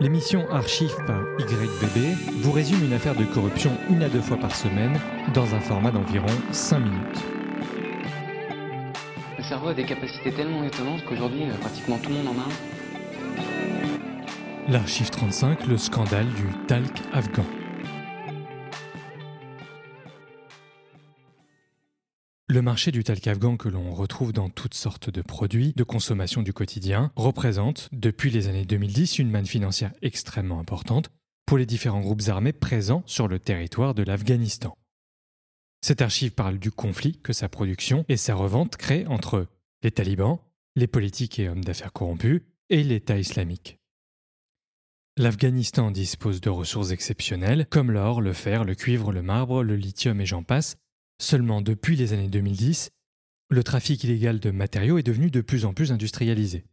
L'émission Archive par YBB vous résume une affaire de corruption une à deux fois par semaine dans un format d'environ 5 minutes. Le cerveau a des capacités tellement étonnantes qu'aujourd'hui, euh, pratiquement tout le monde en a un. L'Archive 35, le scandale du talc afghan. Le marché du talc afghan que l'on retrouve dans toutes sortes de produits de consommation du quotidien représente, depuis les années 2010, une manne financière extrêmement importante pour les différents groupes armés présents sur le territoire de l'Afghanistan. Cette archive parle du conflit que sa production et sa revente créent entre les talibans, les politiques et hommes d'affaires corrompus et l'État islamique. L'Afghanistan dispose de ressources exceptionnelles comme l'or, le fer, le cuivre, le marbre, le lithium et j'en passe, Seulement depuis les années 2010, le trafic illégal de matériaux est devenu de plus en plus industrialisé.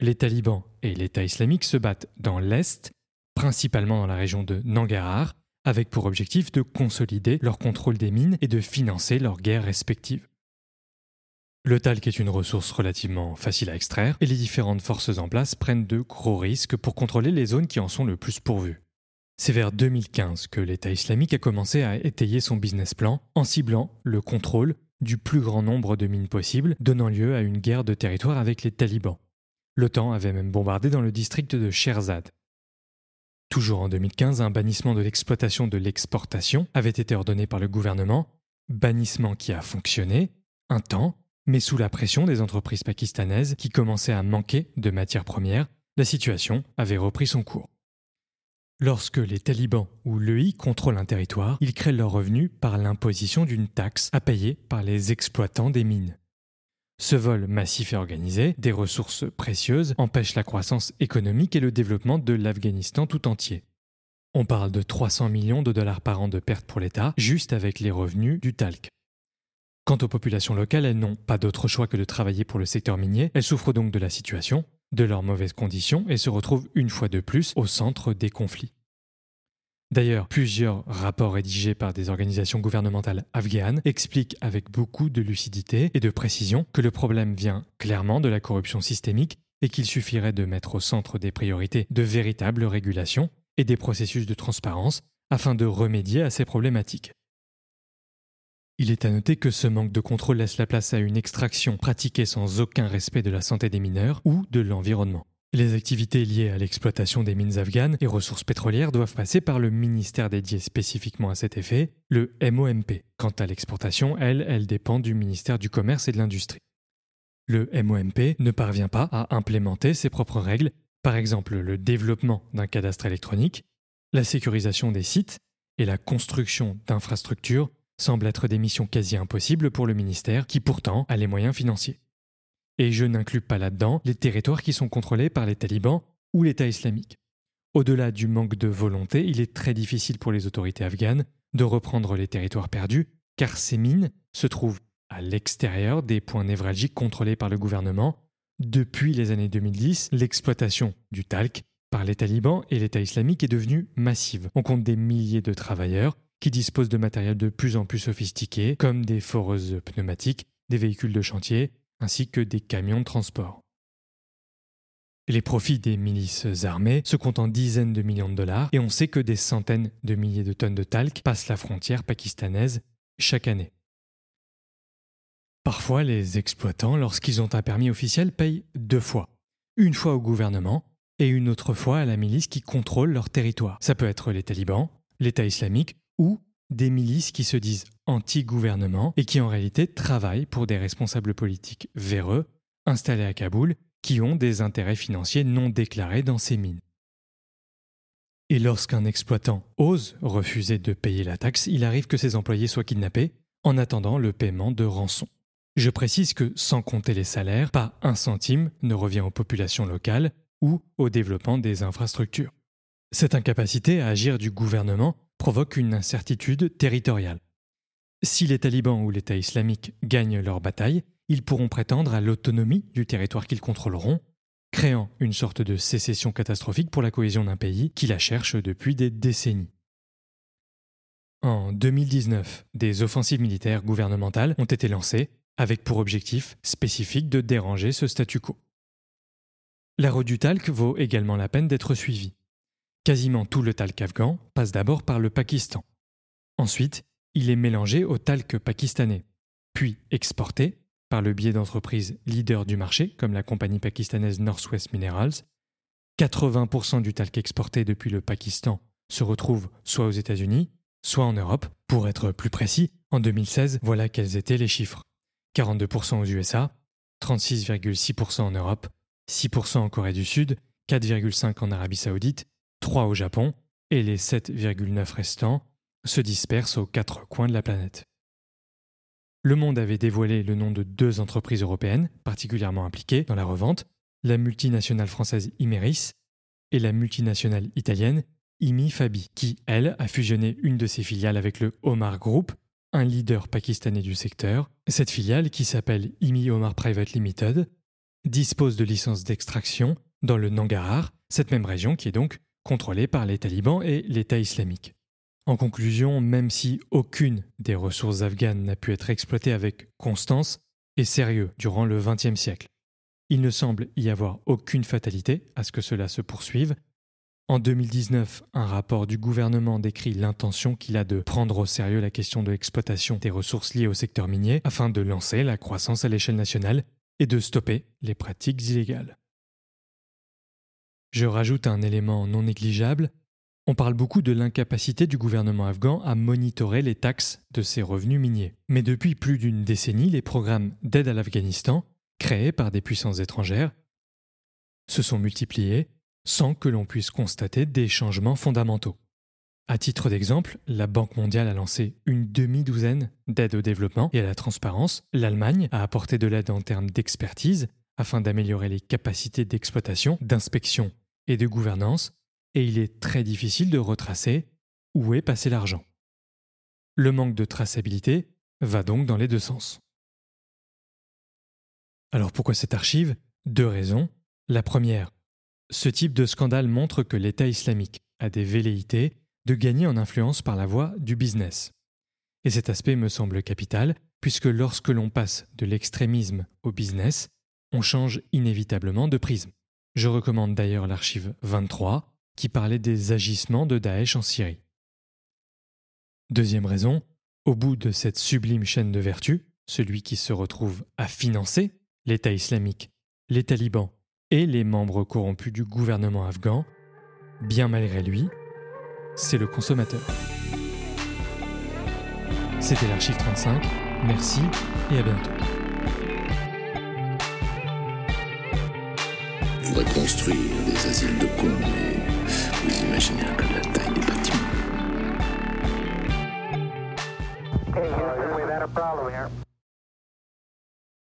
Les talibans et l'État islamique se battent dans l'Est, principalement dans la région de Nangarhar, avec pour objectif de consolider leur contrôle des mines et de financer leurs guerres respectives. Le talc est une ressource relativement facile à extraire et les différentes forces en place prennent de gros risques pour contrôler les zones qui en sont le plus pourvues. C'est vers 2015 que l'État islamique a commencé à étayer son business plan en ciblant le contrôle du plus grand nombre de mines possibles, donnant lieu à une guerre de territoire avec les talibans. L'OTAN avait même bombardé dans le district de Sherzad. Toujours en 2015, un bannissement de l'exploitation de l'exportation avait été ordonné par le gouvernement, bannissement qui a fonctionné, un temps, mais sous la pression des entreprises pakistanaises qui commençaient à manquer de matières premières, la situation avait repris son cours. Lorsque les talibans ou l'EI contrôlent un territoire, ils créent leurs revenus par l'imposition d'une taxe à payer par les exploitants des mines. Ce vol massif et organisé des ressources précieuses empêche la croissance économique et le développement de l'Afghanistan tout entier. On parle de 300 millions de dollars par an de pertes pour l'État, juste avec les revenus du talc. Quant aux populations locales, elles n'ont pas d'autre choix que de travailler pour le secteur minier, elles souffrent donc de la situation, de leurs mauvaises conditions et se retrouvent une fois de plus au centre des conflits. D'ailleurs, plusieurs rapports rédigés par des organisations gouvernementales afghanes expliquent avec beaucoup de lucidité et de précision que le problème vient clairement de la corruption systémique et qu'il suffirait de mettre au centre des priorités de véritables régulations et des processus de transparence afin de remédier à ces problématiques. Il est à noter que ce manque de contrôle laisse la place à une extraction pratiquée sans aucun respect de la santé des mineurs ou de l'environnement. Les activités liées à l'exploitation des mines afghanes et ressources pétrolières doivent passer par le ministère dédié spécifiquement à cet effet, le MOMP. Quant à l'exportation, elle, elle dépend du ministère du Commerce et de l'Industrie. Le MOMP ne parvient pas à implémenter ses propres règles, par exemple le développement d'un cadastre électronique, la sécurisation des sites et la construction d'infrastructures semblent être des missions quasi impossibles pour le ministère qui pourtant a les moyens financiers. Et je n'inclus pas là-dedans les territoires qui sont contrôlés par les talibans ou l'État islamique. Au-delà du manque de volonté, il est très difficile pour les autorités afghanes de reprendre les territoires perdus, car ces mines se trouvent à l'extérieur des points névralgiques contrôlés par le gouvernement. Depuis les années 2010, l'exploitation du talc par les talibans et l'État islamique est devenue massive. On compte des milliers de travailleurs qui disposent de matériel de plus en plus sophistiqué, comme des foreuses pneumatiques, des véhicules de chantier, ainsi que des camions de transport. Les profits des milices armées se comptent en dizaines de millions de dollars et on sait que des centaines de milliers de tonnes de talc passent la frontière pakistanaise chaque année. Parfois, les exploitants, lorsqu'ils ont un permis officiel, payent deux fois. Une fois au gouvernement et une autre fois à la milice qui contrôle leur territoire. Ça peut être les talibans, l'État islamique ou des milices qui se disent anti-gouvernement et qui en réalité travaillent pour des responsables politiques véreux installés à Kaboul qui ont des intérêts financiers non déclarés dans ces mines. Et lorsqu'un exploitant ose refuser de payer la taxe, il arrive que ses employés soient kidnappés en attendant le paiement de rançon. Je précise que, sans compter les salaires, pas un centime ne revient aux populations locales ou au développement des infrastructures. Cette incapacité à agir du gouvernement provoque une incertitude territoriale. Si les talibans ou l'État islamique gagnent leur bataille, ils pourront prétendre à l'autonomie du territoire qu'ils contrôleront, créant une sorte de sécession catastrophique pour la cohésion d'un pays qui la cherche depuis des décennies. En 2019, des offensives militaires gouvernementales ont été lancées avec pour objectif spécifique de déranger ce statu quo. La route du talc vaut également la peine d'être suivie. Quasiment tout le talc afghan passe d'abord par le Pakistan. Ensuite, il est mélangé au talc pakistanais, puis exporté par le biais d'entreprises leaders du marché, comme la compagnie pakistanaise Northwest Minerals. 80% du talc exporté depuis le Pakistan se retrouve soit aux États-Unis, soit en Europe. Pour être plus précis, en 2016, voilà quels étaient les chiffres. 42% aux USA, 36,6% en Europe, 6% en Corée du Sud, 4,5% en Arabie saoudite, 3% au Japon, et les 7,9% restants se dispersent aux quatre coins de la planète. Le Monde avait dévoilé le nom de deux entreprises européennes particulièrement impliquées dans la revente, la multinationale française Imeris et la multinationale italienne Imi Fabi, qui, elle, a fusionné une de ses filiales avec le Omar Group, un leader pakistanais du secteur. Cette filiale, qui s'appelle Imi Omar Private Limited, dispose de licences d'extraction dans le Nangarhar, cette même région qui est donc contrôlée par les talibans et l'État islamique. En conclusion, même si aucune des ressources afghanes n'a pu être exploitée avec constance et sérieux durant le XXe siècle, il ne semble y avoir aucune fatalité à ce que cela se poursuive. En 2019, un rapport du gouvernement décrit l'intention qu'il a de prendre au sérieux la question de l'exploitation des ressources liées au secteur minier afin de lancer la croissance à l'échelle nationale et de stopper les pratiques illégales. Je rajoute un élément non négligeable, on parle beaucoup de l'incapacité du gouvernement afghan à monitorer les taxes de ses revenus miniers. Mais depuis plus d'une décennie, les programmes d'aide à l'Afghanistan, créés par des puissances étrangères, se sont multipliés sans que l'on puisse constater des changements fondamentaux. À titre d'exemple, la Banque mondiale a lancé une demi-douzaine d'aides au développement et à la transparence. L'Allemagne a apporté de l'aide en termes d'expertise afin d'améliorer les capacités d'exploitation, d'inspection et de gouvernance et il est très difficile de retracer où est passé l'argent. Le manque de traçabilité va donc dans les deux sens. Alors pourquoi cette archive? Deux raisons. La première, ce type de scandale montre que l'État islamique a des velléités de gagner en influence par la voie du business. Et cet aspect me semble capital, puisque lorsque l'on passe de l'extrémisme au business, on change inévitablement de prisme. Je recommande d'ailleurs l'archive 23, qui parlait des agissements de Daesh en Syrie. Deuxième raison, au bout de cette sublime chaîne de vertu, celui qui se retrouve à financer l'État islamique, les talibans et les membres corrompus du gouvernement afghan, bien malgré lui, c'est le consommateur. C'était l'archive 35, merci et à bientôt. Construire des asiles de cons, vous imaginez un peu la taille des bâtiments.